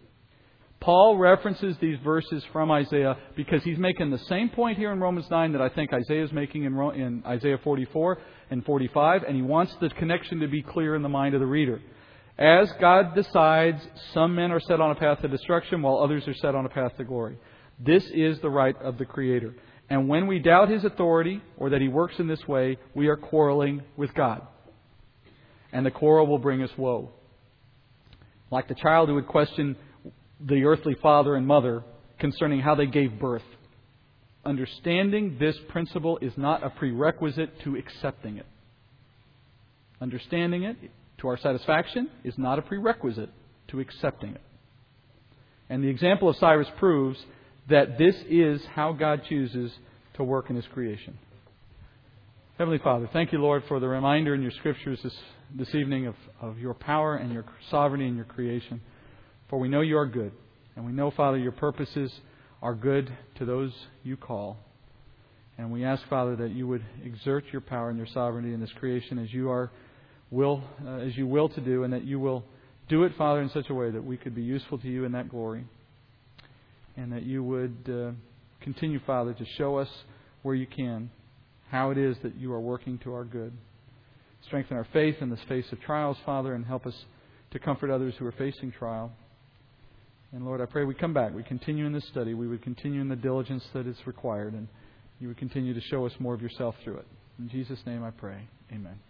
Paul references these verses from Isaiah because he's making the same point here in Romans 9 that I think Isaiah is making in, in Isaiah 44 and 45, and he wants the connection to be clear in the mind of the reader. As God decides, some men are set on a path to destruction while others are set on a path to glory. This is the right of the Creator. And when we doubt His authority or that He works in this way, we are quarreling with God. And the quarrel will bring us woe. Like the child who would question the earthly father and mother concerning how they gave birth. Understanding this principle is not a prerequisite to accepting it. Understanding it to our satisfaction is not a prerequisite to accepting it. And the example of Cyrus proves that this is how God chooses to work in His creation. Heavenly Father, thank you, Lord, for the reminder in your scriptures this, this evening of, of your power and your sovereignty and your creation. For we know you are good. And we know, Father, your purposes are good to those you call. And we ask, Father, that you would exert your power and your sovereignty in this creation as you are will uh, as you will to do, and that you will do it, Father, in such a way that we could be useful to you in that glory and that you would uh, continue, Father, to show us where you can how it is that you are working to our good. Strengthen our faith in the face of trials, Father, and help us to comfort others who are facing trial. And Lord, I pray we come back. We continue in this study. We would continue in the diligence that is required, and you would continue to show us more of yourself through it. In Jesus' name I pray. Amen.